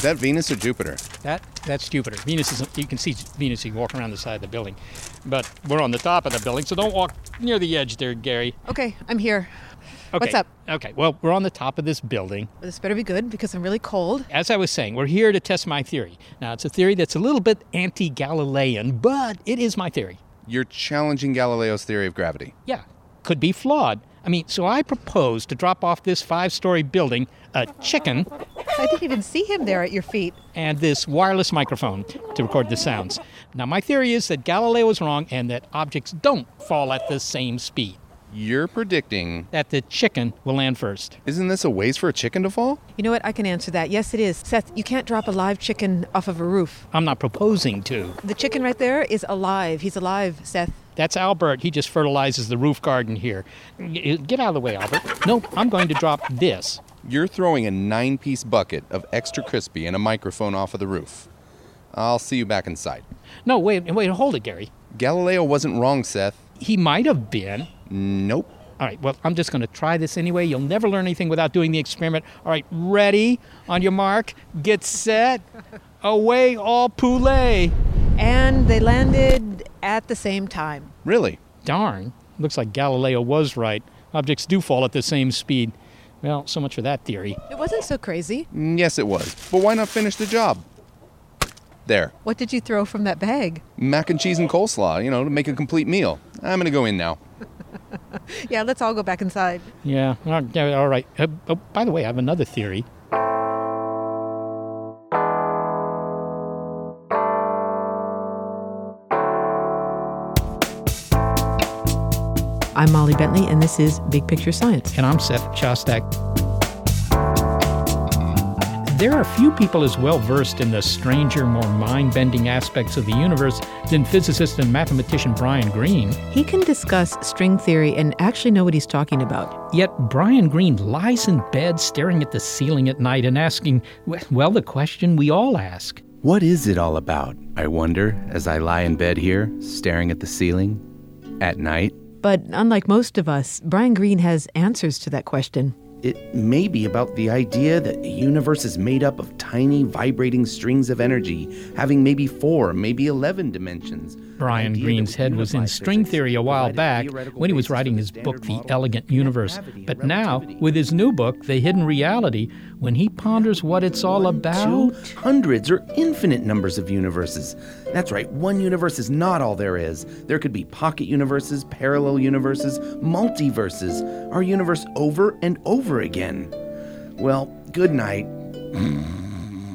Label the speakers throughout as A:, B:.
A: Is that Venus or Jupiter?
B: That that's Jupiter. Venus is you can see Venus. You walk around the side of the building, but we're on the top of the building, so don't walk near the edge there, Gary.
C: Okay, I'm here.
B: Okay.
C: What's up?
B: Okay. Well, we're on the top of this building.
C: This better be good because I'm really cold.
B: As I was saying, we're here to test my theory. Now, it's a theory that's a little bit anti-Galilean, but it is my theory.
A: You're challenging Galileo's theory of gravity.
B: Yeah, could be flawed. I mean, so I propose to drop off this five-story building a chicken
C: I didn't even see him there at your feet.
B: and this wireless microphone to record the sounds. Now, my theory is that Galileo was wrong and that objects don't fall at the same speed.
A: You're predicting.
B: That the chicken will land first.
A: Isn't this a ways for a chicken to fall?
C: You know what? I can answer that. Yes, it is. Seth, you can't drop a live chicken off of a roof.
B: I'm not proposing to.
C: The chicken right there is alive. He's alive, Seth.
B: That's Albert. He just fertilizes the roof garden here. Get out of the way, Albert. No, I'm going to drop this.
A: You're throwing a nine piece bucket of extra crispy and a microphone off of the roof. I'll see you back inside.
B: No, wait, wait, hold it, Gary.
A: Galileo wasn't wrong, Seth.
B: He might have been.
A: Nope.
B: All right, well, I'm just going to try this anyway. You'll never learn anything without doing the experiment. All right, ready? On your mark, get set, away, all poulet.
C: And they landed at the same time.
A: Really?
B: Darn, looks like Galileo was right. Objects do fall at the same speed. Well, so much for that theory.
C: It wasn't so crazy.
A: Mm, Yes, it was. But why not finish the job? There.
C: What did you throw from that bag?
A: Mac and cheese and coleslaw, you know, to make a complete meal. I'm gonna go in now.
C: Yeah, let's all go back inside.
B: Yeah, all yeah, all right. Uh, oh, by the way, I have another theory.
C: I'm Molly Bentley, and this is Big Picture Science.
B: And I'm Seth Shostak. There are few people as well versed in the stranger, more mind bending aspects of the universe than physicist and mathematician Brian Greene.
C: He can discuss string theory and actually know what he's talking about.
B: Yet Brian Greene lies in bed staring at the ceiling at night and asking, well, the question we all ask.
D: What is it all about? I wonder as I lie in bed here, staring at the ceiling at night.
C: But unlike most of us, Brian Greene has answers to that question.
D: It may be about the idea that the universe is made up of tiny vibrating strings of energy, having maybe four, maybe 11 dimensions.
B: Brian Greene's head was in string theory a while back when he was writing his book, The Elegant Universe. But now, with his new book, The Hidden Reality, when he ponders what it's all about.
D: Two, hundreds or infinite numbers of universes. That's right, one universe is not all there is. There could be pocket universes, parallel universes, multiverses, our universe over and over again. Well, good night.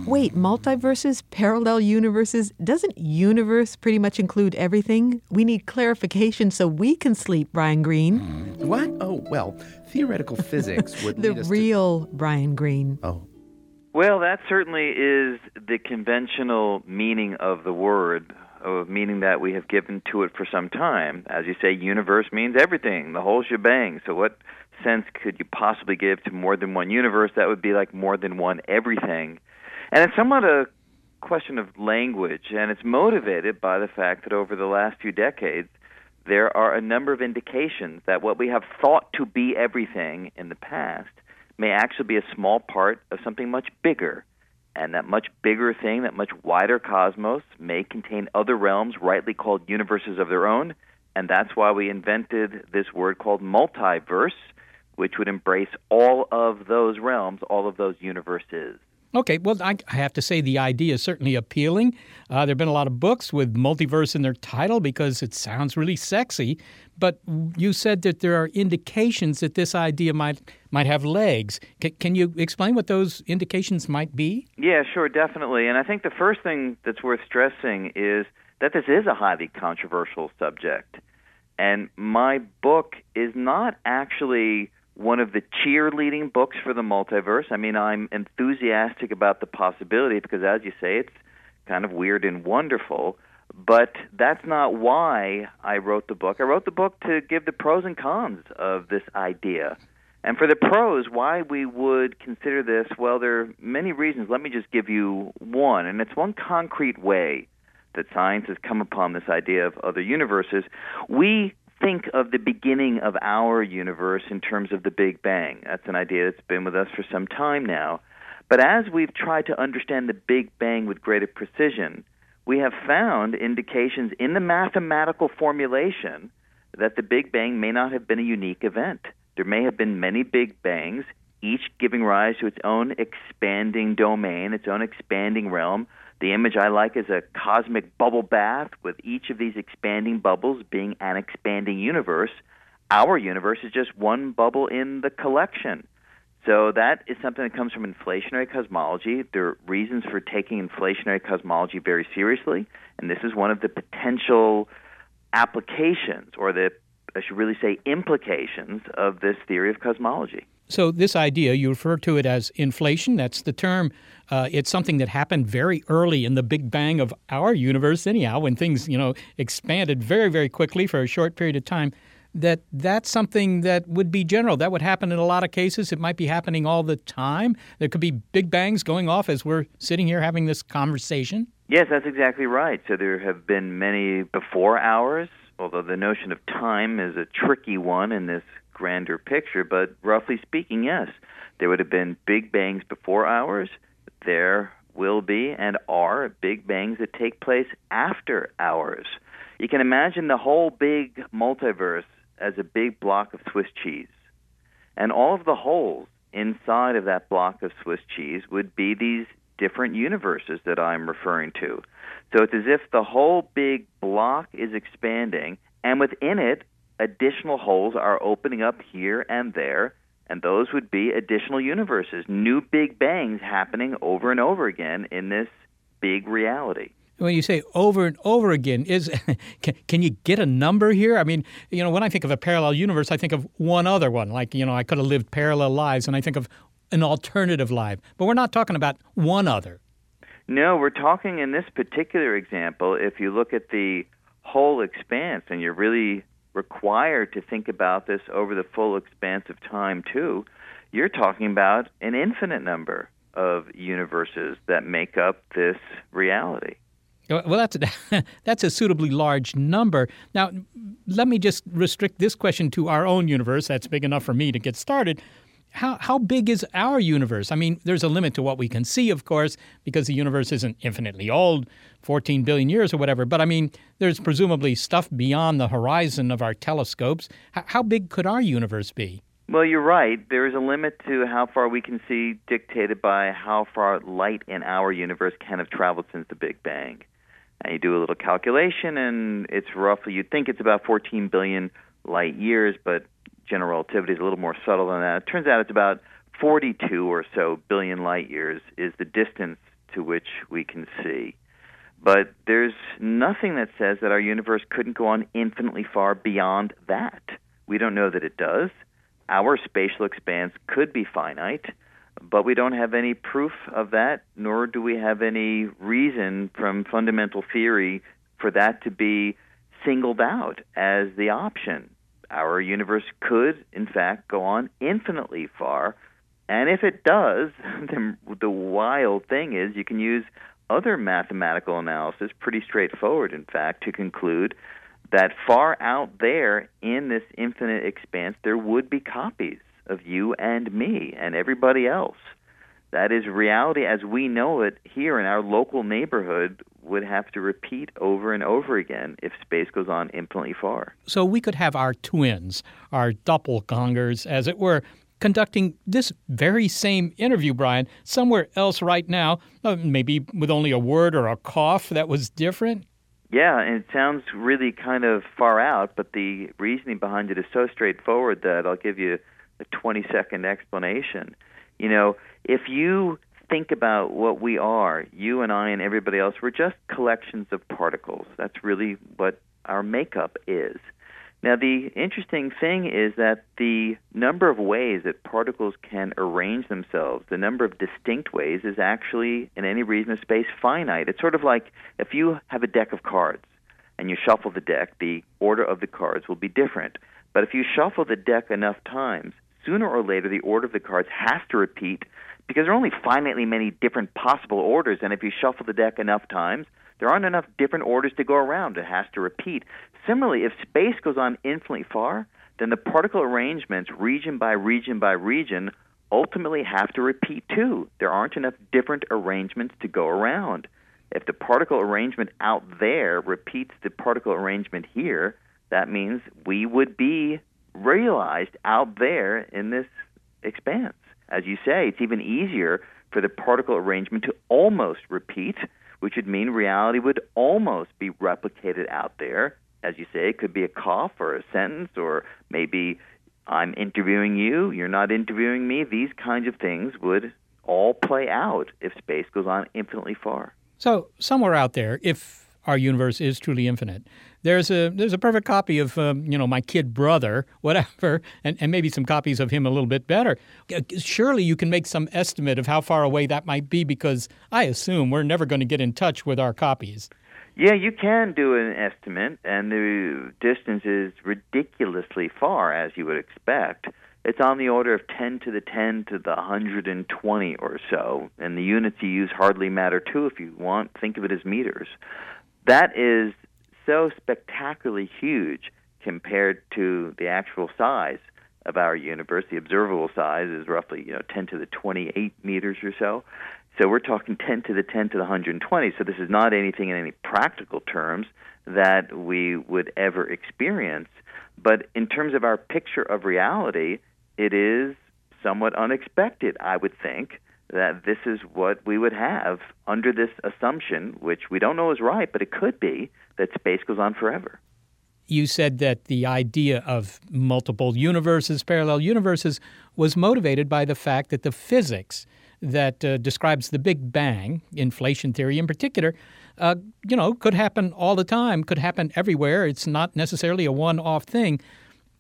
C: Wait, multiverses, parallel universes? Doesn't universe pretty much include everything? We need clarification so we can sleep, Brian Greene.
D: What? Oh, well, theoretical physics would
C: The
D: lead us to-
C: real Brian Greene.
D: Oh,
E: Well, that certainly is the conventional meaning of the word, of meaning that we have given to it for some time. As you say, universe means everything, the whole shebang. So, what sense could you possibly give to more than one universe? That would be like more than one everything. And it's somewhat a question of language, and it's motivated by the fact that over the last few decades, there are a number of indications that what we have thought to be everything in the past may actually be a small part of something much bigger. And that much bigger thing, that much wider cosmos, may contain other realms rightly called universes of their own, And that's why we invented this word called multiverse, which would embrace all of those realms, all of those universes.
B: Okay, well, I have to say the idea is certainly appealing. Uh, there have been a lot of books with multiverse in their title because it sounds really sexy. But you said that there are indications that this idea might might have legs. C- can you explain what those indications might be?
E: Yeah, sure, definitely. And I think the first thing that's worth stressing is that this is a highly controversial subject. And my book is not actually one of the cheerleading books for the multiverse. I mean, I'm enthusiastic about the possibility because, as you say, it's kind of weird and wonderful. But that's not why I wrote the book. I wrote the book to give the pros and cons of this idea. And for the pros, why we would consider this, well, there are many reasons. Let me just give you one, and it's one concrete way that science has come upon this idea of other universes. We think of the beginning of our universe in terms of the Big Bang. That's an idea that's been with us for some time now. But as we've tried to understand the Big Bang with greater precision, we have found indications in the mathematical formulation that the Big Bang may not have been a unique event. There may have been many Big Bangs, each giving rise to its own expanding domain, its own expanding realm, the image I like is a cosmic bubble bath with each of these expanding bubbles being an expanding universe. Our universe is just one bubble in the collection. So that is something that comes from inflationary cosmology. There are reasons for taking inflationary cosmology very seriously, and this is one of the potential applications, or the I should really say implications of this theory of cosmology.
B: So, this idea, you refer to it as inflation. That's the term. Uh, it's something that happened very early in the Big Bang of our universe, anyhow, when things, you know, expanded very, very quickly for a short period of time. That that's something that would be general. That would happen in a lot of cases. It might be happening all the time. There could be big bangs going off as we're sitting here having this conversation.
E: Yes, that's exactly right. So there have been many before ours, although the notion of time is a tricky one in this grander picture, but roughly speaking, yes. There would have been big bangs before ours. There will be and are big bangs that take place after ours. You can imagine the whole big multiverse as a big block of Swiss cheese. And all of the holes inside of that block of Swiss cheese would be these different universes that I'm referring to. So it's as if the whole big block is expanding, and within it, additional holes are opening up here and there, and those would be additional universes, new big bangs happening over and over again in this big reality.
B: When you say over and over again, is can, can you get a number here? I mean, you know, when I think of a parallel universe, I think of one other one. Like, you know, I could have lived parallel lives, and I think of an alternative life. But we're not talking about one other.
E: No, we're talking in this particular example, if you look at the whole expanse and you're really required to think about this over the full expanse of time, too, you're talking about an infinite number of universes that make up this reality.
B: Well, that's a, that's a suitably large number. Now, let me just restrict this question to our own universe. That's big enough for me to get started how, how big is our universe? I mean, there's a limit to what we can see, of course, because the universe isn't infinitely old, 14 billion years or whatever. But I mean, there's presumably stuff beyond the horizon of our telescopes. H- how big could our universe be?
E: Well, you're right. There is a limit to how far we can see, dictated by how far light in our universe can have traveled since the Big Bang. And you do a little calculation, and it's roughly, you'd think it's about 14 billion light years, but general relativity is a little more subtle than that. It turns out it's about 42 or so billion light years is the distance to which we can see. But there's nothing that says that our universe couldn't go on infinitely far beyond that. We don't know that it does. Our spatial expanse could be finite, but we don't have any proof of that, nor do we have any reason from fundamental theory for that to be singled out as the option our universe could, in fact, go on infinitely far. And if it does, then the wild thing is you can use other mathematical analysis, pretty straightforward, in fact, to conclude that far out there in this infinite expanse, there would be copies of you and me and everybody else. That is, reality as we know it here in our local neighborhood would have to repeat over and over again if space goes on infinitely far.
B: So we could have our twins, our doppelgangers, as it were, conducting this very same interview, Brian, somewhere else right now, uh, maybe with only a word or a cough that was different?
E: Yeah, and it sounds really kind of far out, but the reasoning behind it is so straightforward that I'll give you a 20 second explanation. You know, if you think about what we are, you and I and everybody else, we're just collections of particles. That's really what our makeup is. Now, the interesting thing is that the number of ways that particles can arrange themselves, the number of distinct ways, is actually, in any reason of space, finite. It's sort of like if you have a deck of cards and you shuffle the deck, the order of the cards will be different. But if you shuffle the deck enough times, sooner or later the order of the cards has to repeat because there are only finitely many different possible orders, and if you shuffle the deck enough times, there aren't enough different orders to go around. It has to repeat. Similarly, if space goes on infinitely far, then the particle arrangements, region by region by region, ultimately have to repeat too. There aren't enough different arrangements to go around. If the particle arrangement out there repeats the particle arrangement here, that means we would be realized out there in this expanse. As you say, it's even easier for the particle arrangement to almost repeat which would mean reality would almost be replicated out there. As you say, it could be a cough or a sentence, or maybe I'm interviewing you, you're not interviewing me. These kinds of things would all play out if space goes on infinitely far.
B: So, somewhere out there, if our universe is truly infinite, there's a there's a perfect copy of um, you know my kid brother, whatever, and, and maybe some copies of him a little bit better. Surely you can make some estimate of how far away that might be, because I assume we're never going to get in touch with our copies.
E: Yeah, you can do an estimate, and the distance is ridiculously far, as you would expect. It's on the order of 10 to the 10 to the 120 or so, and the units you use hardly matter too if you want. Think of it as meters. That is so spectacularly huge compared to the actual size of our universe. The observable size is roughly, you know, 10 to the 28 meters or so. So we're talking 10 to the 10 to the 120. So this is not anything in any practical terms that we would ever experience. But in terms of our picture of reality, it is somewhat unexpected, I would think, that this is what we would have under this assumption, which we don't know is right, but it could be that space goes on forever.
B: You said that the idea of multiple universes, parallel universes, was motivated by the fact that the physics that uh, describes the Big Bang, inflation theory in particular, uh, you know, could happen all the time, could happen everywhere. It's not necessarily a one-off thing.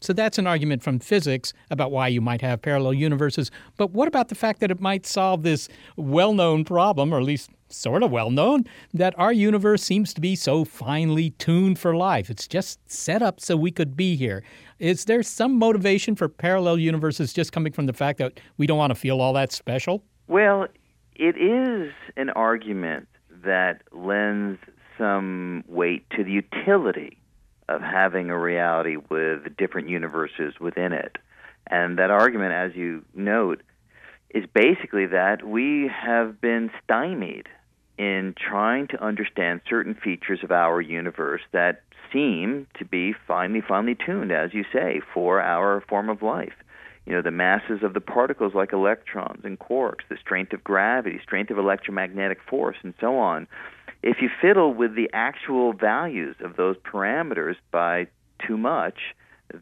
B: So that's an argument from physics about why you might have parallel universes. But what about the fact that it might solve this well known problem, or at least sort of well known, that our universe seems to be so finely tuned for life? It's just set up so we could be here. Is there some motivation for parallel universes just coming from the fact that we don't want to feel all that special?
E: Well, it is an argument that lends some weight to the utility of having a reality with different universes within it. And that argument, as you note, is basically that we have been stymied in trying to understand certain features of our universe that seem to be finely, finely tuned, as you say, for our form of life. You know, the masses of the particles like electrons and quarks, the strength of gravity, strength of electromagnetic force, and so on if you fiddle with the actual values of those parameters by too much,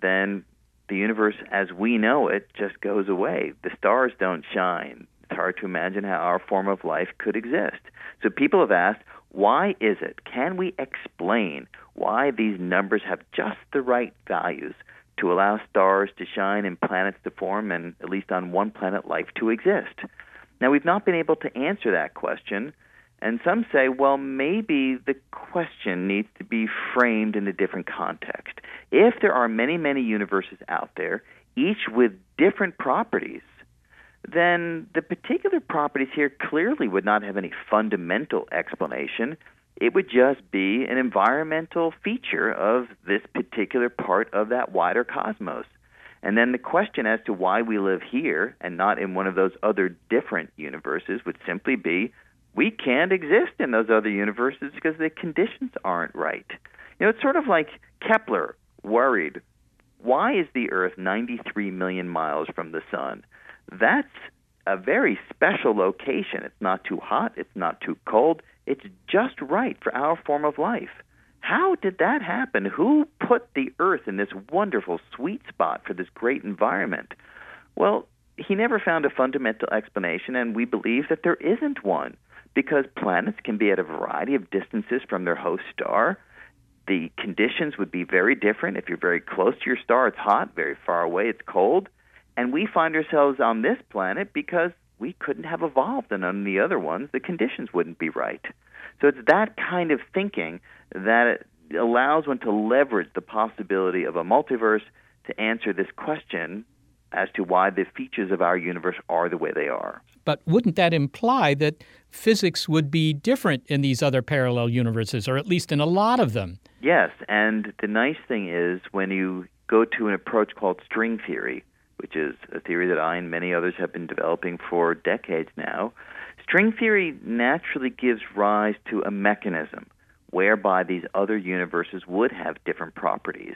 E: then the universe as we know it just goes away. The stars don't shine. It's hard to imagine how our form of life could exist. So people have asked, why is it? Can we explain why these numbers have just the right values to allow stars to shine and planets to form and, at least on one planet, life to exist? Now, we've not been able to answer that question and some say, well, maybe the question needs to be framed in a different context. If there are many, many universes out there, each with different properties, then the particular properties here clearly would not have any fundamental explanation. It would just be an environmental feature of this particular part of that wider cosmos. And then the question as to why we live here and not in one of those other different universes would simply be we can't exist in those other universes because the conditions aren't right. You know, it's sort of like Kepler worried why is the Earth 93 million miles from the sun? That's a very special location. It's not too hot, it's not too cold, it's just right for our form of life. How did that happen? Who put the Earth in this wonderful sweet spot for this great environment? Well, he never found a fundamental explanation, and we believe that there isn't one because planets can be at a variety of distances from their host star. The conditions would be very different. If you're very close to your star, it's hot. Very far away, it's cold. And we find ourselves on this planet because we couldn't have evolved, and on the other ones, the conditions wouldn't be right. So it's that kind of thinking that allows one to leverage the possibility of a multiverse to answer this question as to why the features of our universe are the way they are.
B: But wouldn't that imply that physics would be different in these other parallel universes, or at least in a lot of them?
E: Yes, and the nice thing is when you go to an approach called string theory, which is a theory that I and many others have been developing for decades now, string theory naturally gives rise to a mechanism whereby these other universes would have different properties.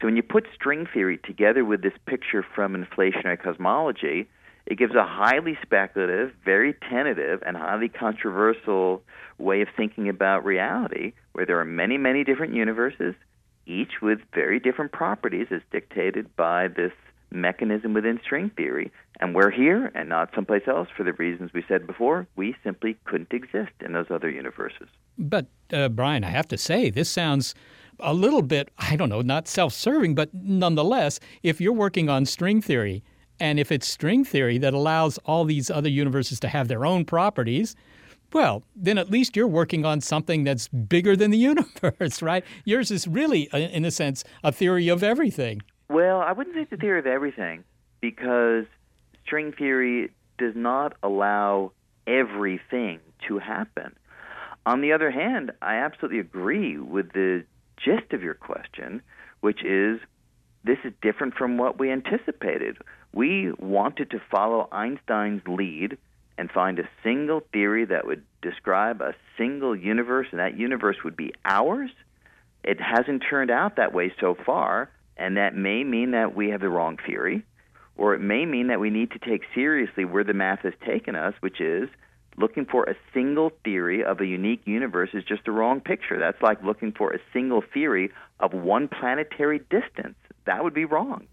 E: So when you put string theory together with this picture from inflationary cosmology, it gives a highly speculative, very tentative, and highly controversial way of thinking about reality, where there are many, many different universes, each with very different properties as dictated by this mechanism within string theory. And we're here and not someplace else for the reasons we said before. We simply couldn't exist in those other universes.
B: But, uh, Brian, I have to say, this sounds a little bit, I don't know, not self serving, but nonetheless, if you're working on string theory, and if it's string theory that allows all these other universes to have their own properties, well, then at least you're working on something that's bigger than the universe, right? Yours is really, in a sense, a theory of everything.
E: Well, I wouldn't say it's a theory of everything because string theory does not allow everything to happen. On the other hand, I absolutely agree with the gist of your question, which is this is different from what we anticipated. We wanted to follow Einstein's lead and find a single theory that would describe a single universe, and that universe would be ours. It hasn't turned out that way so far, and that may mean that we have the wrong theory, or it may mean that we need to take seriously where the math has taken us, which is looking for a single theory of a unique universe is just the wrong picture. That's like looking for a single theory of one planetary distance. That would be wrong.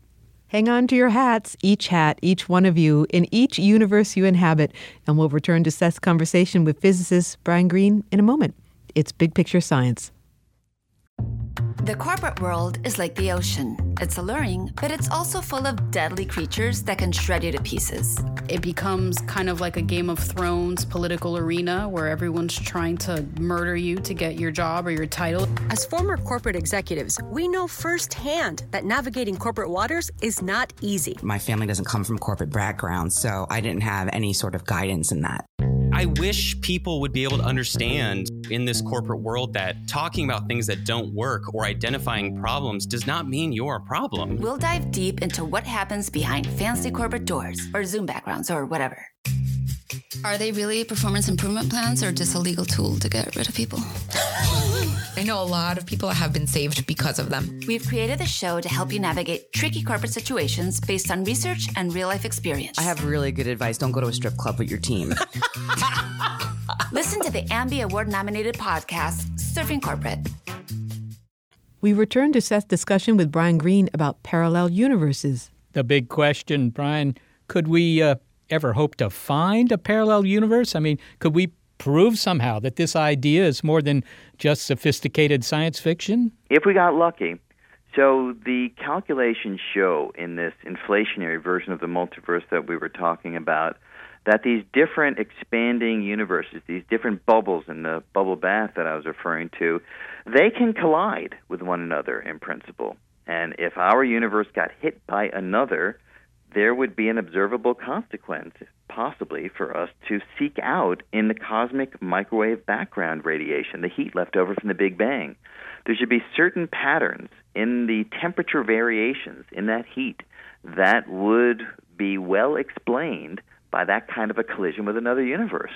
C: Hang on to your hats, each hat, each one of you, in each universe you inhabit. And we'll return to Seth's conversation with physicist Brian Greene in a moment. It's Big Picture Science.
F: The corporate world is like the ocean. It's alluring, but it's also full of deadly creatures that can shred you to pieces.
G: It becomes kind of like a Game of Thrones political arena where everyone's trying to murder you to get your job or your title.
H: As former corporate executives, we know firsthand that navigating corporate waters is not easy.
I: My family doesn't come from corporate background, so I didn't have any sort of guidance in that.
J: I wish people would be able to understand in this corporate world that talking about things that don't work or identifying problems does not mean you're a problem.
F: We'll dive deep into what happens behind fancy corporate doors or Zoom backgrounds or whatever. Are they really performance improvement plans or just a legal tool to get rid of people?
K: I know a lot of people have been saved because of them.
F: We've created the show to help you navigate tricky corporate situations based on research and real life experience.
I: I have really good advice. Don't go to a strip club with your team.
F: Listen to the Ambie Award nominated podcast, Surfing Corporate.
C: We return to Seth's discussion with Brian Greene about parallel universes.
B: The big question, Brian could we uh, ever hope to find a parallel universe? I mean, could we prove somehow that this idea is more than just sophisticated science fiction?
E: If we got lucky. So the calculations show in this inflationary version of the multiverse that we were talking about that these different expanding universes, these different bubbles in the bubble bath that I was referring to, they can collide with one another in principle. And if our universe got hit by another, there would be an observable consequence, possibly, for us to seek out in the cosmic microwave background radiation, the heat left over from the Big Bang. There should be certain patterns in the temperature variations in that heat that would be well explained by that kind of a collision with another universe.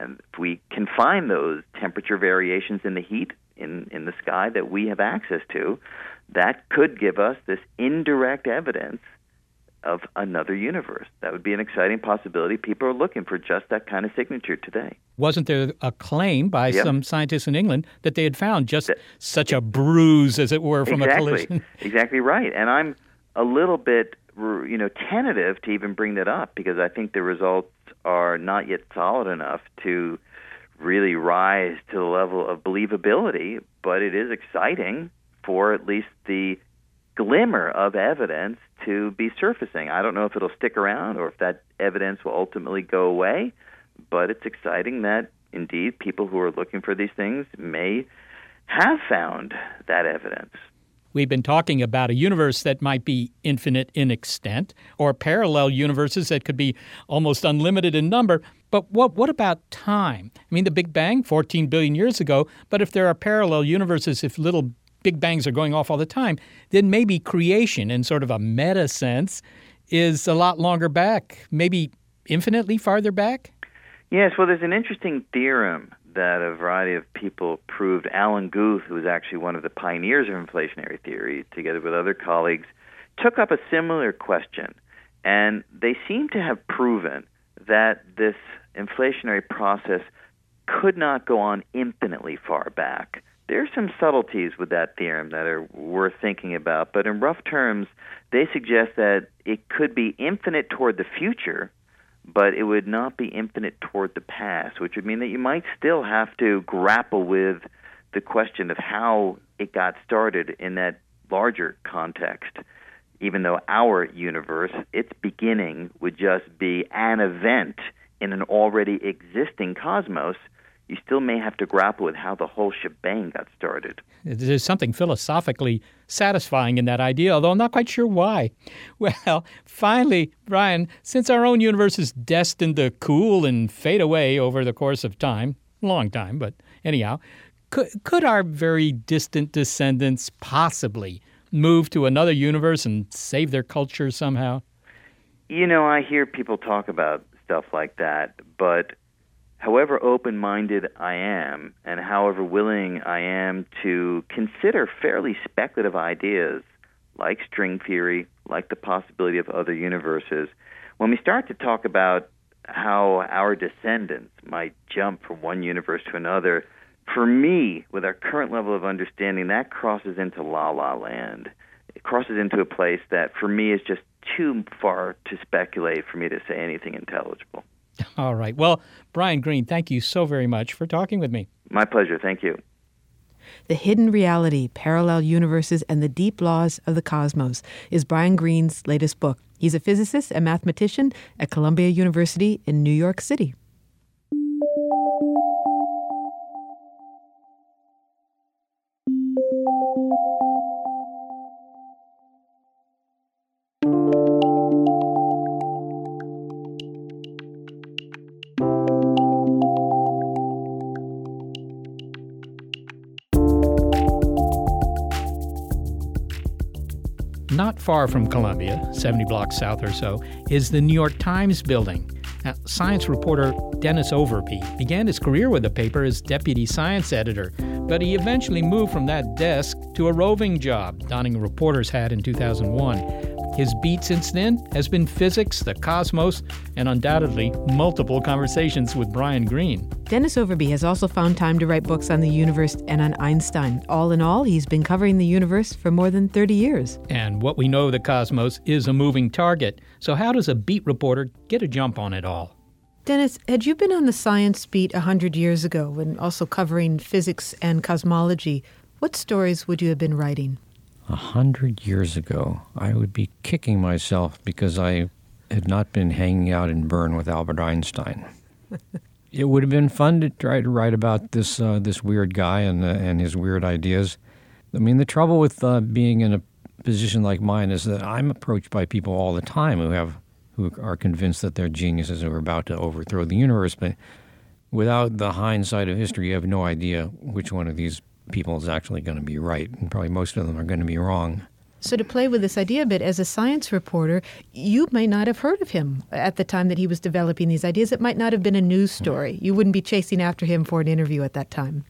E: And if we can find those temperature variations in the heat in, in the sky that we have access to, that could give us this indirect evidence of another universe. That would be an exciting possibility. People are looking for just that kind of signature today.
B: Wasn't there a claim by yep. some scientists in England that they had found just that, such a bruise, as it were, from
E: exactly,
B: a collision?
E: exactly right. And I'm a little bit, you know, tentative to even bring that up because I think the results are not yet solid enough to really rise to the level of believability. But it is exciting for at least the glimmer of evidence to be surfacing. I don't know if it'll stick around or if that evidence will ultimately go away, but it's exciting that indeed people who are looking for these things may have found that evidence.
B: We've been talking about a universe that might be infinite in extent, or parallel universes that could be almost unlimited in number. But what, what about time? I mean, the Big Bang, 14 billion years ago, but if there are parallel universes, if little big bangs are going off all the time, then maybe creation, in sort of a meta sense, is a lot longer back, maybe infinitely farther back?
E: Yes, well, there's an interesting theorem that a variety of people proved. Alan Guth, who was actually one of the pioneers of inflationary theory, together with other colleagues, took up a similar question. And they seem to have proven that this inflationary process could not go on infinitely far back there's some subtleties with that theorem that are worth thinking about, but in rough terms, they suggest that it could be infinite toward the future, but it would not be infinite toward the past, which would mean that you might still have to grapple with the question of how it got started in that larger context. Even though our universe, its beginning would just be an event in an already existing cosmos, you still may have to grapple with how the whole shebang got started.
B: There's something philosophically satisfying in that idea, although I'm not quite sure why. Well, finally, Brian, since our own universe is destined to cool and fade away over the course of time, long time, but anyhow, could, could our very distant descendants possibly move to another universe and save their culture somehow?
E: You know, I hear people talk about stuff like that, but however open minded I am and however willing I am to consider fairly speculative ideas like string theory, like the possibility of other universes, when we start to talk about how our descendants might jump from one universe to another, for me, with our current level of understanding, that crosses into la la land. It crosses into a place that for me is just too far to speculate for me to say anything intelligible.
B: All right. Well, Brian Greene, thank you so very much for talking with me.
E: My pleasure. Thank you.
C: The Hidden Reality, Parallel Universes, and the Deep Laws of the Cosmos is Brian Greene's latest book. He's a physicist and mathematician at Columbia University in New York City.
B: Not far from Columbia, 70 blocks south or so, is the New York Times building. Now, science reporter Dennis Overbye began his career with the paper as deputy science editor, but he eventually moved from that desk to a roving job, donning a reporter's hat in 2001. His beat since then has been physics, the cosmos, and undoubtedly multiple conversations with Brian Greene.
C: Dennis Overbye has also found time to write books on the universe and on Einstein. All in all, he's been covering the universe for more than 30 years.
B: And what we know of the cosmos is a moving target. So, how does a beat reporter get a jump on it all?
C: Dennis, had you been on the science beat 100 years ago and also covering physics and cosmology, what stories would you have been writing?
L: A hundred years ago, I would be kicking myself because I had not been hanging out in Bern with Albert Einstein. it would have been fun to try to write about this uh, this weird guy and uh, and his weird ideas. I mean, the trouble with uh, being in a position like mine is that I'm approached by people all the time who have who are convinced that they're geniuses who are about to overthrow the universe, but without the hindsight of history, you have no idea which one of these people is actually going to be right, and probably most of them are going to be wrong.
C: So, to play with this idea a bit, as a science reporter, you may not have heard of him at the time that he was developing these ideas. It might not have been a news story. You wouldn't be chasing after him for an interview at that time.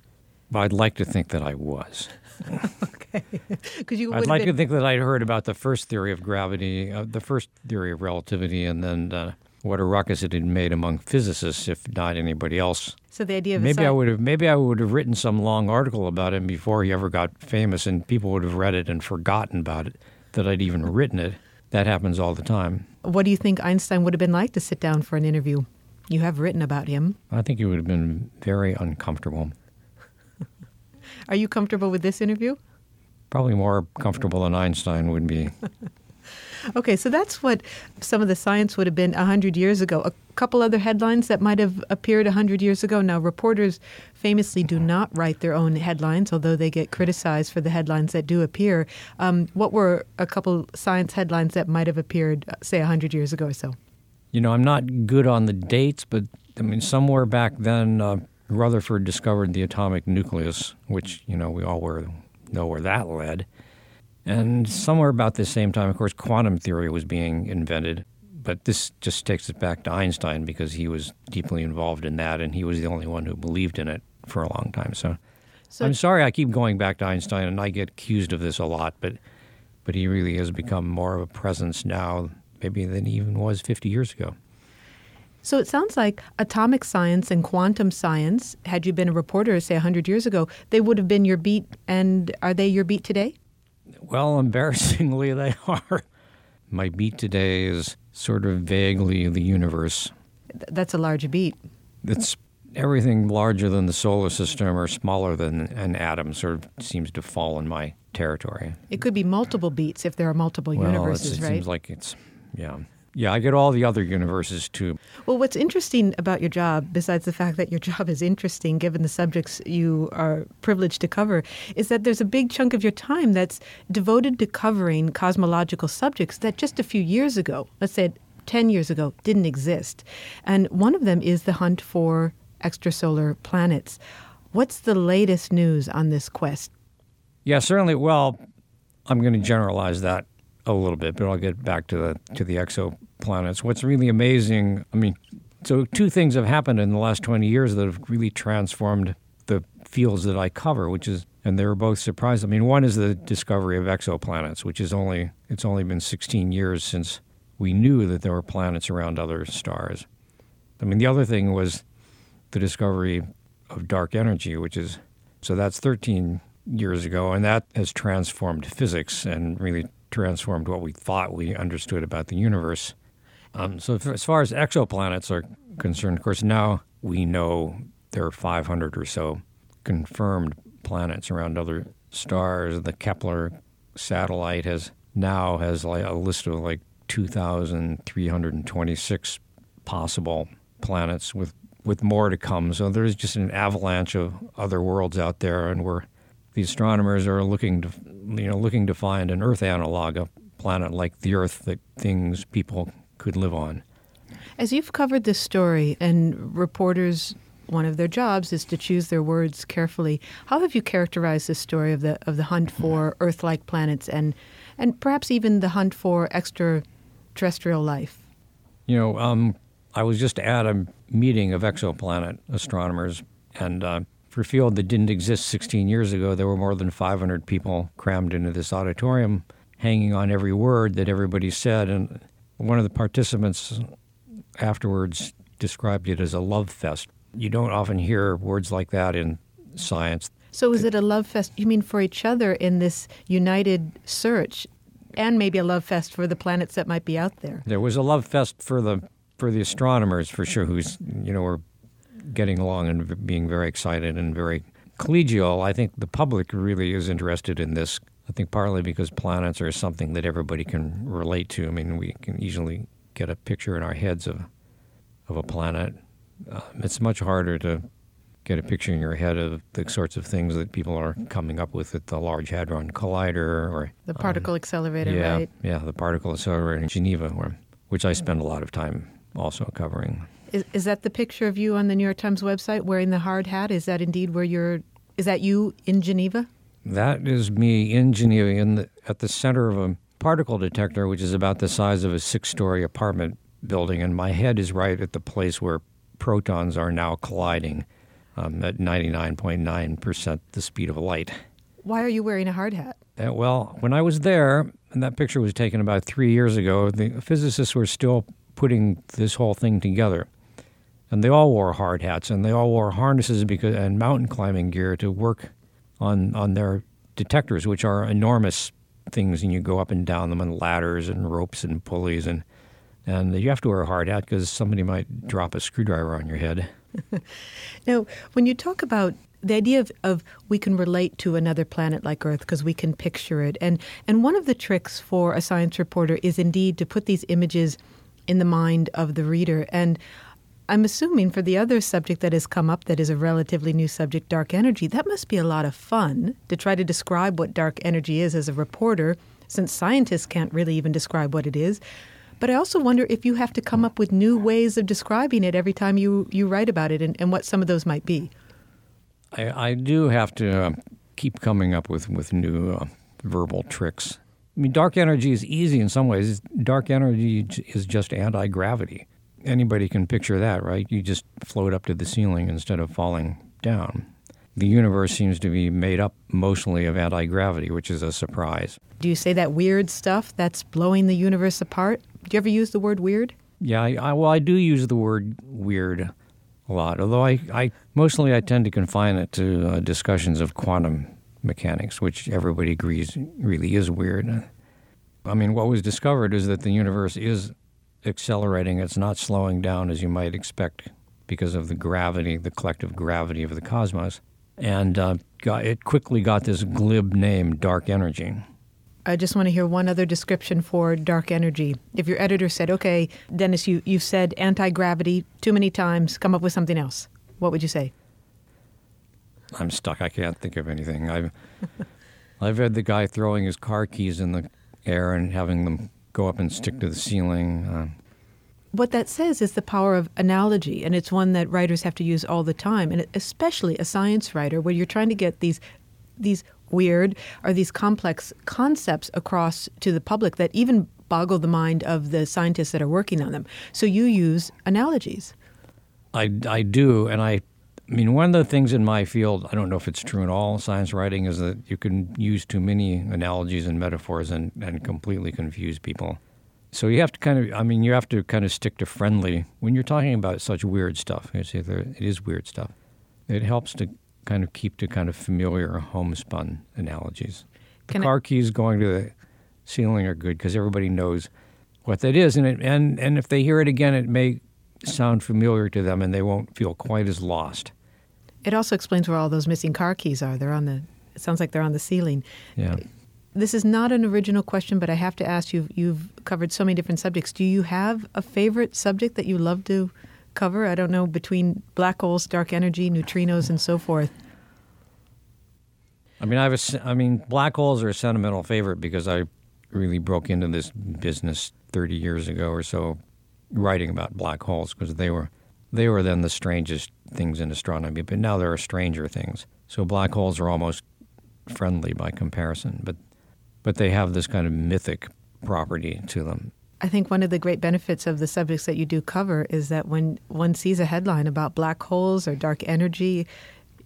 L: I'd like to think that I was.
C: okay. Because you.
L: I'd like
C: been...
L: to think that I'd heard about the first theory of gravity, uh, the first theory of relativity, and then uh, what a ruckus it had made among physicists, if not anybody else.
C: So the idea of
L: maybe I would have maybe I would have written some long article about him before he ever got famous, and people would have read it and forgotten about it that I'd even written it. That happens all the time.
C: What do you think Einstein would have been like to sit down for an interview? You have written about him.
L: I think he would have been very uncomfortable.
C: Are you comfortable with this interview?
L: Probably more comfortable than Einstein would be.
C: okay, so that's what some of the science would have been 100 years ago. A couple other headlines that might have appeared 100 years ago. Now, reporters famously do not write their own headlines, although they get criticized for the headlines that do appear. Um, what were a couple science headlines that might have appeared, uh, say, 100 years ago or so?
L: You know, I'm not good on the dates, but I mean, somewhere back then, uh, Rutherford discovered the atomic nucleus, which, you know, we all were, know where that led. And somewhere about the same time, of course, quantum theory was being invented. But this just takes it back to Einstein because he was deeply involved in that, and he was the only one who believed in it for a long time. So, so I'm sorry I keep going back to Einstein, and I get accused of this a lot, but but he really has become more of a presence now, maybe than he even was 50 years ago.
C: So it sounds like atomic science and quantum science, had you been a reporter, say, 100 years ago, they would have been your beat. And are they your beat today?
L: Well, embarrassingly, they are. My beat today is sort of vaguely the universe.
C: That's a large beat.
L: It's everything larger than the solar system or smaller than an atom sort of seems to fall in my territory.
C: It could be multiple beats if there are multiple
L: well,
C: universes,
L: it
C: right?
L: It seems like it's, yeah. Yeah, I get all the other universes too.
C: Well, what's interesting about your job, besides the fact that your job is interesting given the subjects you are privileged to cover, is that there's a big chunk of your time that's devoted to covering cosmological subjects that just a few years ago, let's say 10 years ago, didn't exist. And one of them is the hunt for extrasolar planets. What's the latest news on this quest?
L: Yeah, certainly. Well, I'm going to generalize that a little bit, but I'll get back to the to the exoplanets. What's really amazing, I mean, so two things have happened in the last 20 years that have really transformed the fields that I cover, which is and they were both surprised. I mean, one is the discovery of exoplanets, which is only it's only been 16 years since we knew that there were planets around other stars. I mean, the other thing was the discovery of dark energy, which is so that's 13 years ago, and that has transformed physics and really transformed what we thought we understood about the universe. Um, so, as far as exoplanets are concerned, of course, now we know there are 500 or so confirmed planets around other stars. The Kepler satellite has now has like a list of like 2,326 possible planets with with more to come. So there's just an avalanche of other worlds out there, and we're the astronomers are looking to you know looking to find an Earth analog, a planet like the Earth that things people could live on.
C: As you've covered this story, and reporters, one of their jobs is to choose their words carefully. How have you characterized this story of the of the hunt for Earth-like planets, and and perhaps even the hunt for extraterrestrial life?
L: You know, um, I was just at a meeting of exoplanet astronomers, and uh, for a field that didn't exist 16 years ago, there were more than 500 people crammed into this auditorium, hanging on every word that everybody said. And one of the participants afterwards described it as a love fest. You don't often hear words like that in science.
C: So, is it a love fest? You mean for each other in this united search, and maybe a love fest for the planets that might be out there?
L: There was a love fest for the for the astronomers for sure, who's you know were getting along and being very excited and very collegial. I think the public really is interested in this. I think partly because planets are something that everybody can relate to. I mean, we can easily get a picture in our heads of of a planet. Uh, it's much harder to get a picture in your head of the sorts of things that people are coming up with at the Large Hadron Collider or
C: the particle um, accelerator,
L: yeah,
C: right?
L: Yeah, the particle accelerator in Geneva, where, which I spend a lot of time also covering.
C: Is, is that the picture of you on the New York Times website wearing the hard hat? Is that indeed where you're? Is that you in Geneva?
L: That is me in Geneva, in the, at the center of a particle detector, which is about the size of a six-story apartment building, and my head is right at the place where protons are now colliding um, at 99.9% the speed of light.
C: Why are you wearing a hard hat?
L: Uh, well, when I was there, and that picture was taken about three years ago, the physicists were still putting this whole thing together. And they all wore hard hats, and they all wore harnesses because, and mountain climbing gear to work on, on their detectors, which are enormous things, and you go up and down them on ladders and ropes and pulleys, and and you have to wear a hard hat because somebody might drop a screwdriver on your head.
C: now, when you talk about the idea of, of we can relate to another planet like Earth because we can picture it, and and one of the tricks for a science reporter is indeed to put these images in the mind of the reader and. I'm assuming for the other subject that has come up that is a relatively new subject, dark energy, that must be a lot of fun to try to describe what dark energy is as a reporter, since scientists can't really even describe what it is. But I also wonder if you have to come up with new ways of describing it every time you, you write about it and, and what some of those might be.
L: I, I do have to uh, keep coming up with, with new uh, verbal tricks. I mean, dark energy is easy in some ways. Dark energy is just anti gravity. Anybody can picture that, right? You just float up to the ceiling instead of falling down. The universe seems to be made up mostly of anti gravity, which is a surprise.
C: Do you say that weird stuff that's blowing the universe apart? Do you ever use the word weird?
L: Yeah, I, I, well, I do use the word weird a lot, although I, I mostly I tend to confine it to uh, discussions of quantum mechanics, which everybody agrees really is weird. I mean, what was discovered is that the universe is accelerating. It's not slowing down as you might expect because of the gravity, the collective gravity of the cosmos. And uh, got, it quickly got this glib name, dark energy.
C: I just want to hear one other description for dark energy. If your editor said, okay, Dennis, you, you've said anti gravity too many times, come up with something else, what would you say?
L: I'm stuck. I can't think of anything. I've, I've read the guy throwing his car keys in the air and having them go up and stick to the ceiling. Uh,
C: what that says is the power of analogy, and it's one that writers have to use all the time, and especially a science writer, where you're trying to get these these weird or these complex concepts across to the public that even boggle the mind of the scientists that are working on them. So you use analogies.
L: I, I do, and I, I mean, one of the things in my field, I don't know if it's true in all science writing, is that you can use too many analogies and metaphors and, and completely confuse people. So you have to kind of, I mean, you have to kind of stick to friendly when you're talking about such weird stuff. It's either, it is weird stuff. It helps to kind of keep to kind of familiar homespun analogies. The Can car it, keys going to the ceiling are good because everybody knows what that is, and it, and and if they hear it again, it may sound familiar to them, and they won't feel quite as lost.
C: It also explains where all those missing car keys are. They're on the. It sounds like they're on the ceiling.
L: Yeah.
C: This is not an original question, but I have to ask you. You've covered so many different subjects. Do you have a favorite subject that you love to cover? I don't know, between black holes, dark energy, neutrinos, and so forth.
L: I mean, I have a, I mean, black holes are a sentimental favorite because I really broke into this business 30 years ago or so, writing about black holes because they were they were then the strangest things in astronomy. But now there are stranger things. So black holes are almost friendly by comparison, but but they have this kind of mythic property to them.
C: I think one of the great benefits of the subjects that you do cover is that when one sees a headline about black holes or dark energy,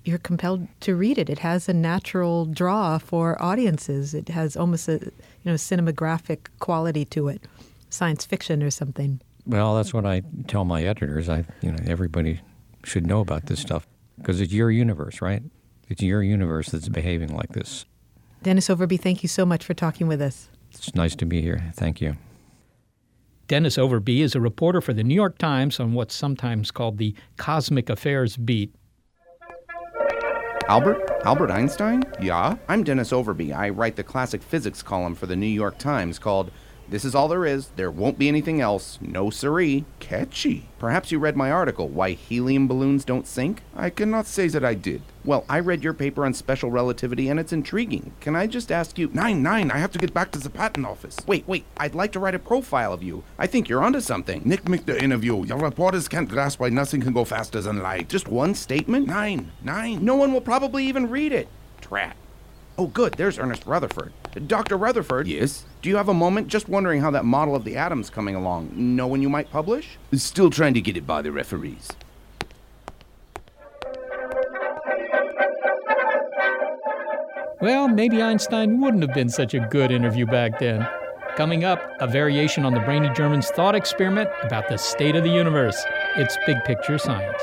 C: you're compelled to read it. It has a natural draw for audiences. It has almost a you know cinematographic quality to it, science fiction or something.
L: Well, that's what I tell my editors. I you know everybody should know about this stuff because it's your universe, right? It's your universe that's behaving like this.
C: Dennis Overbye, thank you so much for talking with us.
L: It's nice to be here. Thank you.
B: Dennis Overbye is a reporter for the New York Times on what's sometimes called the Cosmic Affairs Beat.
D: Albert? Albert Einstein? Yeah? I'm Dennis Overbye. I write the classic physics column for the New York Times called this is all there is. There won't be anything else. No siree. Catchy. Perhaps you read my article, Why Helium Balloons Don't Sink? I cannot say that I did. Well, I read your paper on special relativity and it's intriguing. Can I just ask you? Nine, nine, I have to get back to the patent office. Wait, wait, I'd like to write a profile of you. I think you're onto something.
M: Nick make the interview. Your reporters can't grasp why nothing can go faster than light.
D: Just one statement?
M: Nine, nine.
D: No one will probably even read it. Trat. Oh, good. There's Ernest Rutherford. Dr. Rutherford?
M: Yes?
D: Do you have a moment? Just wondering how that model of the atom's coming along. Know when you might publish?
M: Still trying to get it by the referees.
B: Well, maybe Einstein wouldn't have been such a good interview back then. Coming up, a variation on the brainy German's thought experiment about the state of the universe. It's big picture science.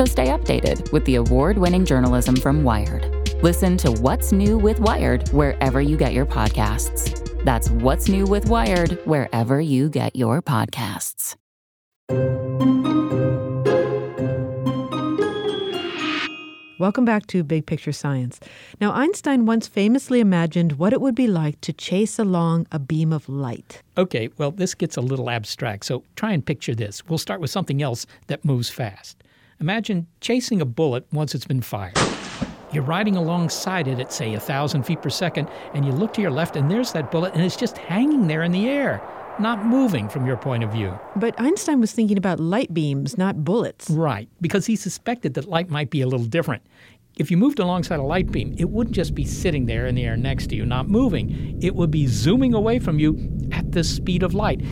N: So stay updated with the award winning journalism from Wired. Listen to What's New with Wired wherever you get your podcasts. That's What's New with Wired wherever you get your podcasts.
C: Welcome back to Big Picture Science. Now, Einstein once famously imagined what it would be like to chase along a beam of light.
B: Okay, well, this gets a little abstract, so try and picture this. We'll start with something else that moves fast. Imagine chasing a bullet once it's been fired. You're riding alongside it at, say, a thousand feet per second, and you look to your left, and there's that bullet, and it's just hanging there in the air, not moving from your point of view.
C: But Einstein was thinking about light beams, not bullets.
B: Right, because he suspected that light might be a little different. If you moved alongside a light beam, it wouldn't just be sitting there in the air next to you, not moving. It would be zooming away from you at the speed of light.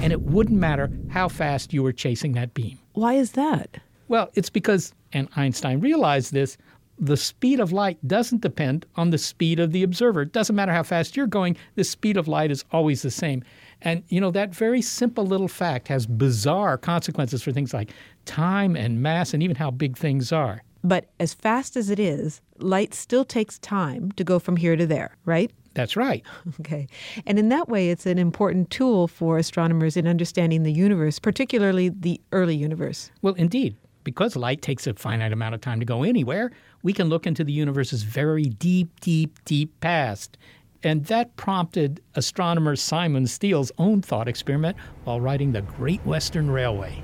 B: And it wouldn't matter how fast you were chasing that beam.
C: Why is that?
B: Well, it's because, and Einstein realized this, the speed of light doesn't depend on the speed of the observer. It doesn't matter how fast you're going, the speed of light is always the same. And, you know, that very simple little fact has bizarre consequences for things like time and mass and even how big things are.
C: But as fast as it is, light still takes time to go from here to there, right?
B: That's right.
C: Okay. And in that way, it's an important tool for astronomers in understanding the universe, particularly the early universe.
B: Well, indeed. Because light takes a finite amount of time to go anywhere, we can look into the universe's very deep, deep, deep past. And that prompted astronomer Simon Steel's own thought experiment while riding the Great Western Railway.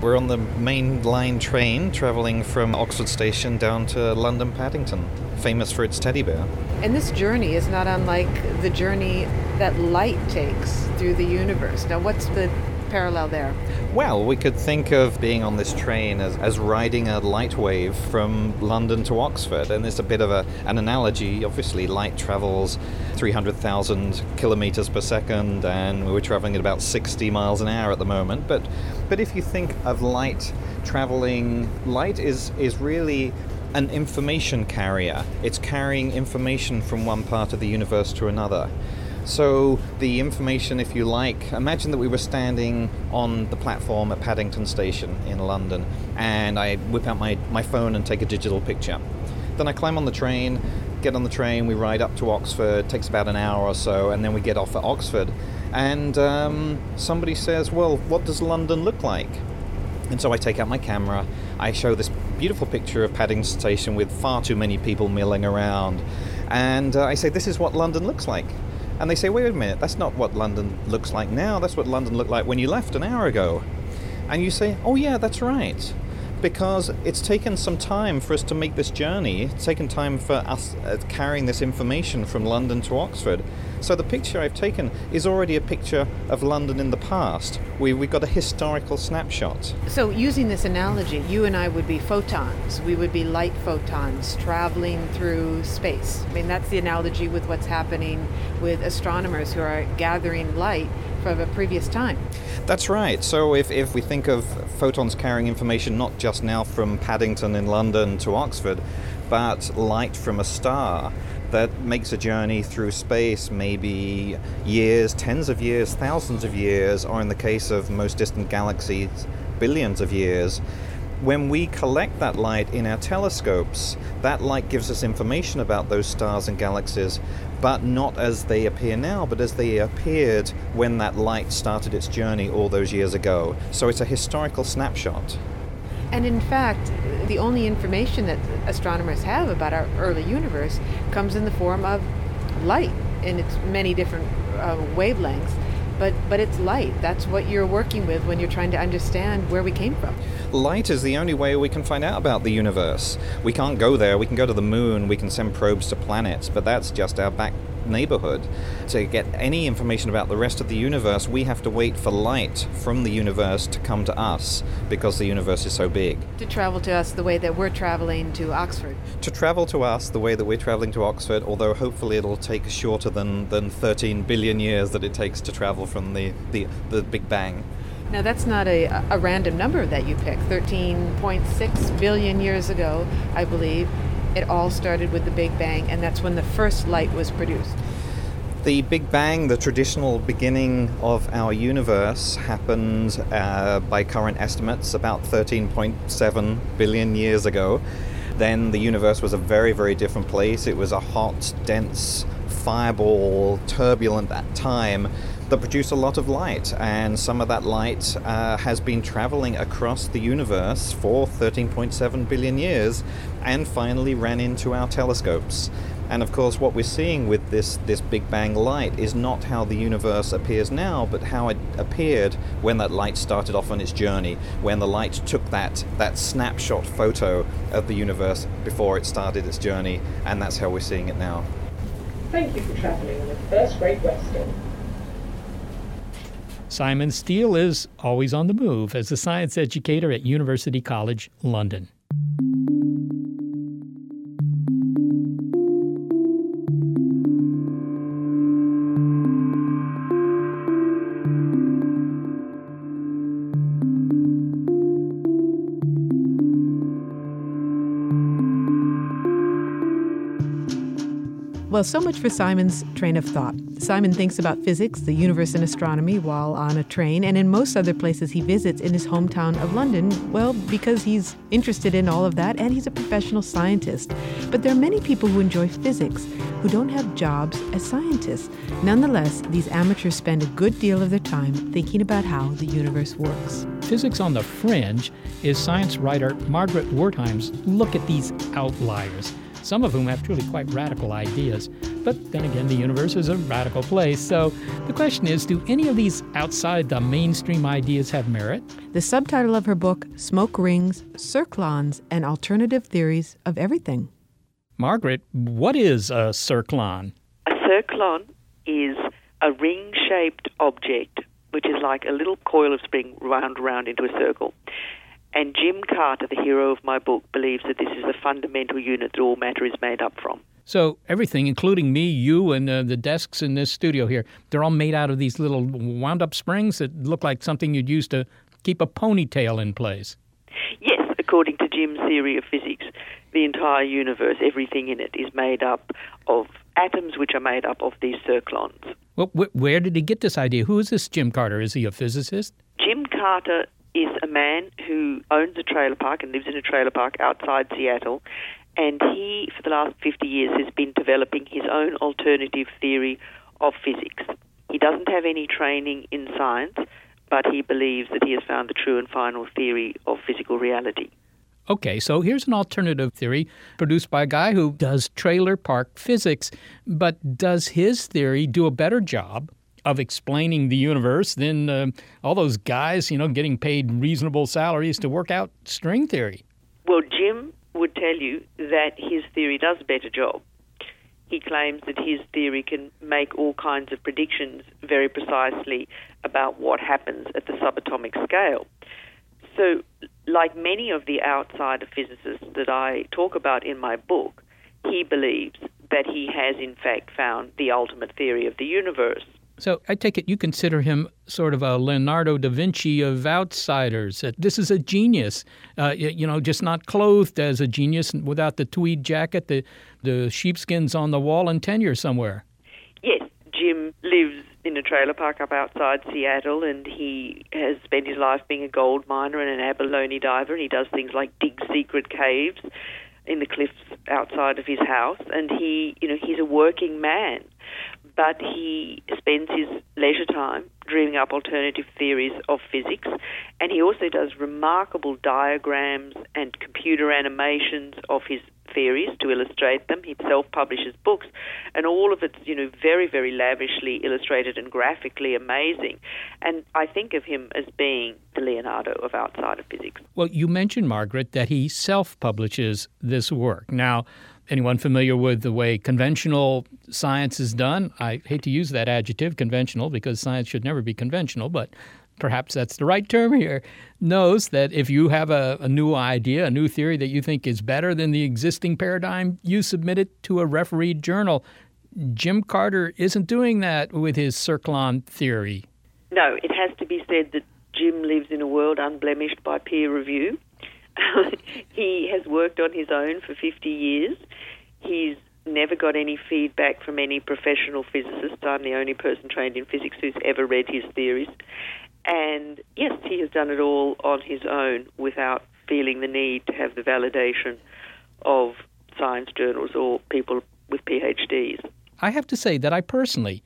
O: We're on the main line train traveling from Oxford Station down to London Paddington, famous for its teddy bear.
C: And this journey is not unlike the journey that light takes through the universe. Now, what's the parallel there?
O: Well, we could think of being on this train as, as riding a light wave from London to Oxford. And it's a bit of a, an analogy. Obviously, light travels 300,000 kilometers per second, and we're traveling at about 60 miles an hour at the moment. But, but if you think of light traveling, light is, is really an information carrier. It's carrying information from one part of the universe to another. So, the information, if you like, imagine that we were standing on the platform at Paddington Station in London, and I whip out my, my phone and take a digital picture. Then I climb on the train, get on the train, we ride up to Oxford, takes about an hour or so, and then we get off at Oxford. And um, somebody says, Well, what does London look like? And so I take out my camera, I show this beautiful picture of Paddington Station with far too many people milling around, and uh, I say, This is what London looks like. And they say, wait a minute, that's not what London looks like now. That's what London looked like when you left an hour ago. And you say, oh, yeah, that's right. Because it's taken some time for us to make this journey. It's taken time for us uh, carrying this information from London to Oxford. So the picture I've taken is already a picture of London in the past. We, we got a historical snapshot.
C: So, using this analogy, you and I would be photons. We would be light photons traveling through space. I mean, that's the analogy with what's happening with astronomers who are gathering light from a previous time.
O: That's right. So, if, if we think of photons carrying information not just now from Paddington in London to Oxford, but light from a star, that makes a journey through space maybe years, tens of years, thousands of years, or in the case of most distant galaxies, billions of years. When we collect that light in our telescopes, that light gives us information about those stars and galaxies, but not as they appear now, but as they appeared when that light started its journey all those years ago. So it's a historical snapshot.
C: And in fact, the only information that astronomers have about our early universe comes in the form of light in its many different uh, wavelengths. But, but it's light. That's what you're working with when you're trying to understand where we came from.
O: Light is the only way we can find out about the universe. We can't go there. We can go to the moon. We can send probes to planets, but that's just our back neighborhood. To get any information about the rest of the universe, we have to wait for light from the universe to come to us because the universe is so big.
C: To travel to us the way that we're traveling to Oxford.
O: To travel to us the way that we're traveling to Oxford, although hopefully it'll take shorter than, than 13 billion years that it takes to travel from the, the, the Big Bang.
C: Now, that's not a, a random number that you pick. 13.6 billion years ago, I believe, it all started with the Big Bang, and that's when the first light was produced.
O: The Big Bang, the traditional beginning of our universe, happened uh, by current estimates about 13.7 billion years ago. Then the universe was a very, very different place. It was a hot, dense, fireball, turbulent at time that produce a lot of light, and some of that light uh, has been traveling across the universe for 13.7 billion years and finally ran into our telescopes. And of course, what we're seeing with this, this Big Bang light is not how the universe appears now, but how it appeared when that light started off on its journey, when the light took that, that snapshot photo of the universe before it started its journey, and that's how we're seeing it now.
P: Thank you for travelling with First Great Western.
B: Simon Steel is always on the move as a science educator at University College London.
C: Well, so much for Simon's train of thought. Simon thinks about physics, the universe, and astronomy while on a train, and in most other places he visits in his hometown of London, well, because he's interested in all of that and he's a professional scientist. But there are many people who enjoy physics who don't have jobs as scientists. Nonetheless, these amateurs spend a good deal of their time thinking about how the universe works.
B: Physics on the Fringe is science writer Margaret Wertheim's look at these outliers some of whom have truly quite radical ideas. But then again, the universe is a radical place. So the question is do any of these outside the mainstream ideas have merit?
C: The subtitle of her book Smoke Rings, Circlons, and Alternative Theories of Everything.
B: Margaret, what is a circlon?
Q: A circlon is a ring shaped object, which is like a little coil of spring wound around into a circle. And Jim Carter, the hero of my book, believes that this is the fundamental unit that all matter is made up from.
B: So everything, including me, you, and uh, the desks in this studio here, they're all made out of these little wound-up springs that look like something you'd use to keep a ponytail in place.
Q: Yes, according to Jim's theory of physics, the entire universe, everything in it, is made up of atoms which are made up of these circlons.
B: Well, wh- where did he get this idea? Who is this Jim Carter? Is he a physicist?
Q: Jim Carter is a man who owns a trailer park and lives in a trailer park outside Seattle. And he, for the last 50 years, has been developing his own alternative theory of physics. He doesn't have any training in science, but he believes that he has found the true and final theory of physical reality.
B: Okay, so here's an alternative theory produced by a guy who does trailer park physics, but does his theory do a better job of explaining the universe than uh, all those guys, you know, getting paid reasonable salaries to work out string theory.
Q: Well, Jim would tell you that his theory does a better job. He claims that his theory can make all kinds of predictions very precisely about what happens at the subatomic scale. So, like many of the outsider physicists that I talk about in my book, he believes that he has in fact found the ultimate theory of the universe.
B: So I take it you consider him sort of a Leonardo da Vinci of outsiders. This is a genius, uh, you know, just not clothed as a genius without the tweed jacket, the, the sheepskins on the wall, and tenure somewhere.
Q: Yes, Jim lives in a trailer park up outside Seattle, and he has spent his life being a gold miner and an abalone diver, and he does things like dig secret caves in the cliffs outside of his house, and he, you know, he's a working man, but he spends his leisure time dreaming up alternative theories of physics, and he also does remarkable diagrams and computer animations of his theories to illustrate them. He self publishes books, and all of it's you know very very lavishly illustrated and graphically amazing. And I think of him as being the Leonardo of outside of physics.
B: Well, you mentioned Margaret that he self publishes this work now. Anyone familiar with the way conventional science is done? I hate to use that adjective, conventional, because science should never be conventional, but perhaps that's the right term here, knows that if you have a, a, new idea, a new theory that you think is better than the existing paradigm, you submit it to a refereed journal. Jim Carter isn't doing that with his Circlon theory.
Q: No, it has to be said that Jim lives in a world unblemished by peer review. he has worked on his own for 50 years. He's never got any feedback from any professional physicist. I'm the only person trained in physics who's ever read his theories. And yes, he has done it all on his own without feeling the need to have the validation of science journals or people with PhDs.
B: I have to say that I personally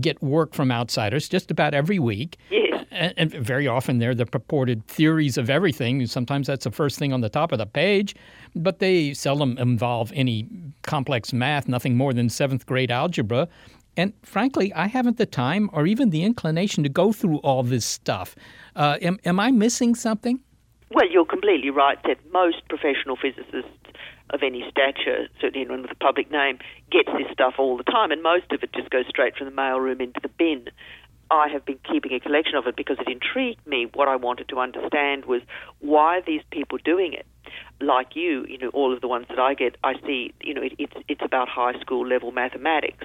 B: get work from outsiders just about every week.
Q: Yes.
B: And, and, very often they're the purported theories of everything. Sometimes that's the first thing on the top of the page, but they seldom involve any complex math, nothing more than seventh grade algebra. And frankly, I haven't the time or even the inclination to go through all this stuff. Uh, am, am I missing something?
Q: Well, you're completely right that most professional physicists of any stature, certainly anyone with a public name, gets this stuff all the time, and most of it just goes straight from the mailroom into the bin. I have been keeping a collection of it because it intrigued me. What I wanted to understand was why are these people doing it? Like you, you know, all of the ones that I get, I see, you know, it, it's it's about high school level mathematics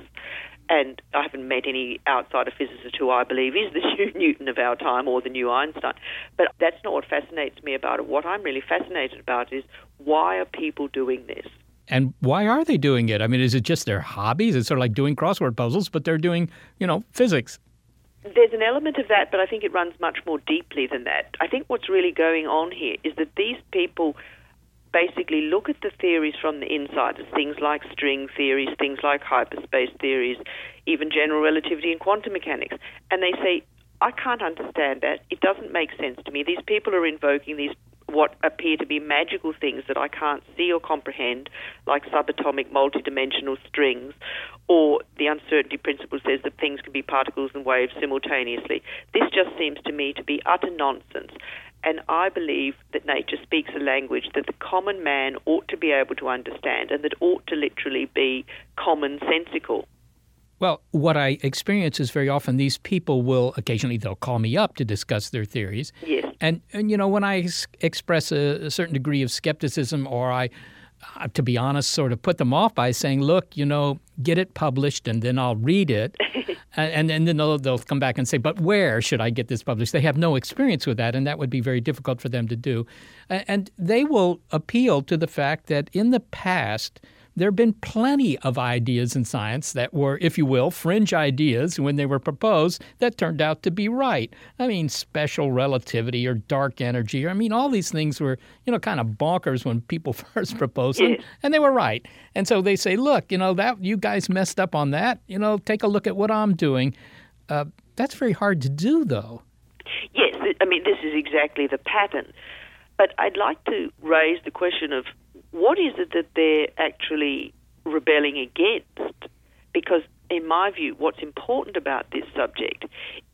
Q: and I haven't met any outsider physicist who I believe is the new Newton of our time or the new Einstein. But that's not what fascinates me about it. What I'm really fascinated about is why are people doing this?
B: And why are they doing it? I mean, is it just their hobbies? It's sort of like doing crossword puzzles, but they're doing, you know, physics.
Q: There's an element of that, but I think it runs much more deeply than that. I think what's really going on here is that these people basically look at the theories from the inside, things like string theories, things like hyperspace theories, even general relativity and quantum mechanics, and they say, I can't understand that. It doesn't make sense to me. These people are invoking these what appear to be magical things that I can't see or comprehend, like subatomic multidimensional strings, or the uncertainty principle says that things can be particles and waves simultaneously. This just seems to me to be utter nonsense. And I believe that nature speaks a language that the common man ought to be able to understand and that ought to literally be commonsensical.
B: Well, what I experience is very often these people will occasionally they'll call me up to discuss their theories.
Q: Yes.
B: And and you know when I express a, a, certain degree of skepticism or I uh, to be honest sort of put them off by saying, "Look, you know, get it published and then I'll read it." and, and then they'll, they'll come back and say, but where should I get this published? They have no experience with that, and that would be very difficult for them to do. And they will appeal to the fact that in the past, there have been plenty of ideas in science that were, if you will, fringe ideas when they were proposed that turned out to be right. I mean, special relativity or dark energy. I mean, all these things were, you know, kind of bonkers when people first proposed them, and they were right. And so they say, look, you know, that you guys messed up on that. You know, take a look at what I'm doing. Uh, that's very hard to do, though.
Q: Yes, I mean, this is exactly the pattern. But I'd like to raise the question of what is it that they're actually rebelling against? Because, in my view, what's important about this subject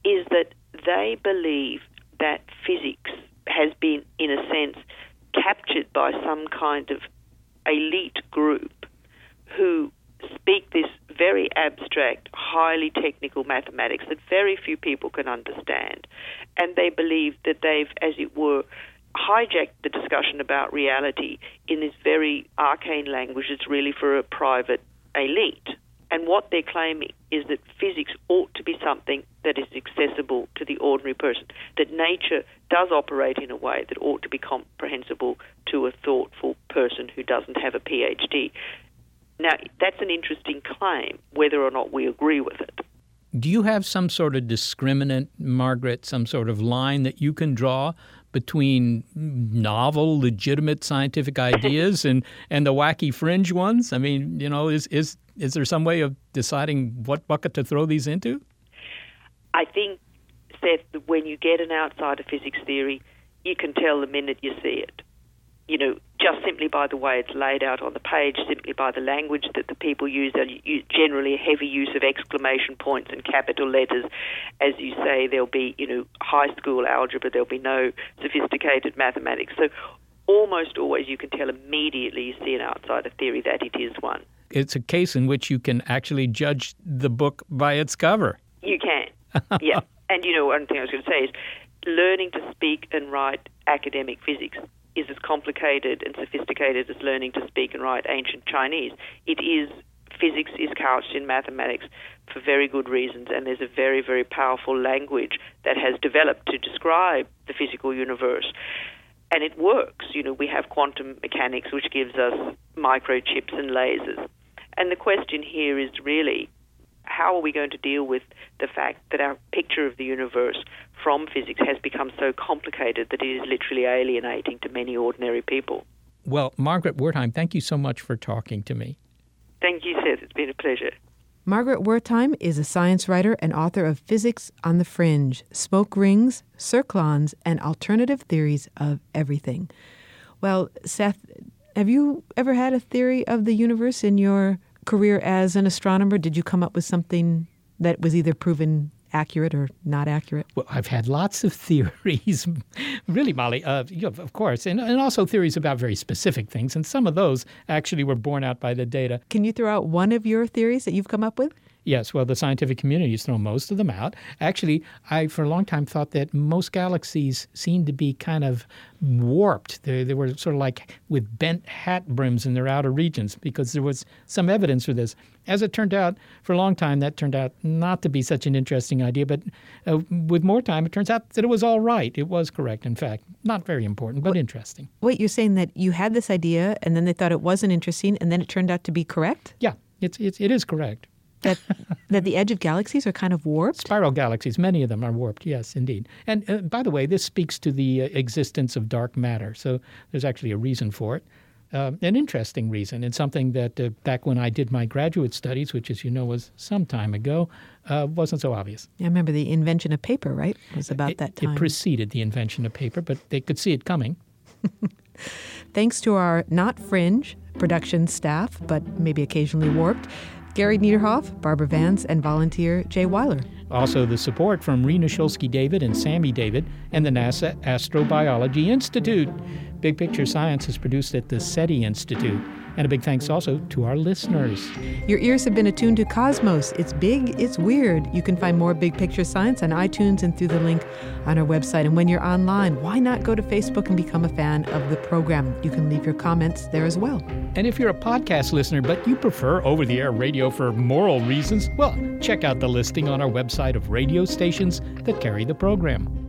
Q: is that they believe that physics has been, in a sense, captured by some kind of elite group who speak this very abstract, highly technical mathematics that very few people can understand. And they believe that they've, as it were, hijacked the discussion about reality in this very arcane language that's really for a private elite. And what they're claiming is that physics ought to be something that is accessible to the ordinary person, that nature does operate in a way that ought to be comprehensible to a thoughtful person who doesn't have a PhD. Now, that's an interesting claim, whether or not we agree with it.
B: Do you have some sort of discriminant, Margaret, some sort of line that you can draw between novel, legitimate scientific ideas and, and the wacky fringe ones? I mean, you know, is, is, is there some way of deciding what bucket to throw these into?
Q: I think, Seth, that when you get an outside of physics theory, you can tell the minute you see it. You know, just simply by the way it's laid out on the page, simply by the language that the people use, generally a heavy use of exclamation points and capital letters. As you say, there'll be, you know, high school algebra, there'll be no sophisticated mathematics. So almost always you can tell immediately you see an outside of theory that it is one.
B: It's a case in which you can actually judge the book by its cover.
Q: You can, yeah. And you know, one thing I was going to say is learning to speak and write academic physics is as complicated and sophisticated as learning to speak and write ancient Chinese. It is physics is couched in mathematics for very good reasons, and there's a very, very powerful language that has developed to describe the physical universe. And it works. You know, we have quantum mechanics, which gives us microchips and lasers. And the question here is really how are we going to deal with the fact that our picture of the universe from physics has become so complicated that it is literally alienating to many ordinary people?
B: Well, Margaret Wertheim, thank you so much for talking to me.
Q: Thank you, Seth. It's been a pleasure.
C: Margaret Wertheim is a science writer and author of Physics on the Fringe, Smoke Rings, Circlons, and Alternative Theories of Everything. Well, Seth, have you ever had a theory of the universe in your career as an astronomer? Did you come up with something that was either proven accurate or not accurate?
B: Well, I've had lots of theories, really, Molly, uh, of course, and, and also theories about very specific things. And some of those actually were borne out by the data.
C: Can you throw out one of your theories that you've come up with?
B: Yes, well, the scientific community has thrown most of them out. Actually, I, for a long time, thought that most galaxies seemed to be kind of warped. They, they were sort of like with bent hat brims in their outer regions because there was some evidence for this. As it turned out, for a long time, that turned out not to be such an interesting idea. But uh, with more time, it turns out that it was all right. It was correct, in fact. Not very important, but interesting.
C: Wait, you're saying that you had this idea and then they thought it wasn't interesting and then it turned out to be correct?
B: Yeah, it's, it's, it is correct
C: that that the edge of galaxies are kind of warped?
B: Spiral galaxies, many of them are warped. Yes, indeed. And uh, by the way, this speaks to the uh, existence of dark matter. So there's actually a reason for it. Uh, an interesting reason, and something that uh, back when I did my graduate studies, which, as you know, was some time ago, uh, wasn't so obvious.
C: I remember the invention of paper, right? It was about
B: it,
C: that time.
B: It preceded the invention of paper, but they could see it coming.
C: Thanks to our not fringe production staff, but maybe occasionally warped. Gary Niederhoff, Barbara Vance, and volunteer Jay Weiler.
B: Also, the support from Rena Shulsky David and Sammy David and the NASA Astrobiology Institute. Big Picture Science is produced at the SETI Institute. And a big thanks also to our listeners.
C: Your ears have been attuned to Cosmos. It's big, it's weird. You can find more Big Picture Science on iTunes and through the link on our website. And when you're online, why not go to Facebook and become a fan of the program? You can leave your comments there as well.
B: And if you're a podcast listener, but you prefer over the air radio for moral reasons, well, check out the listing on our website of radio stations that carry the program.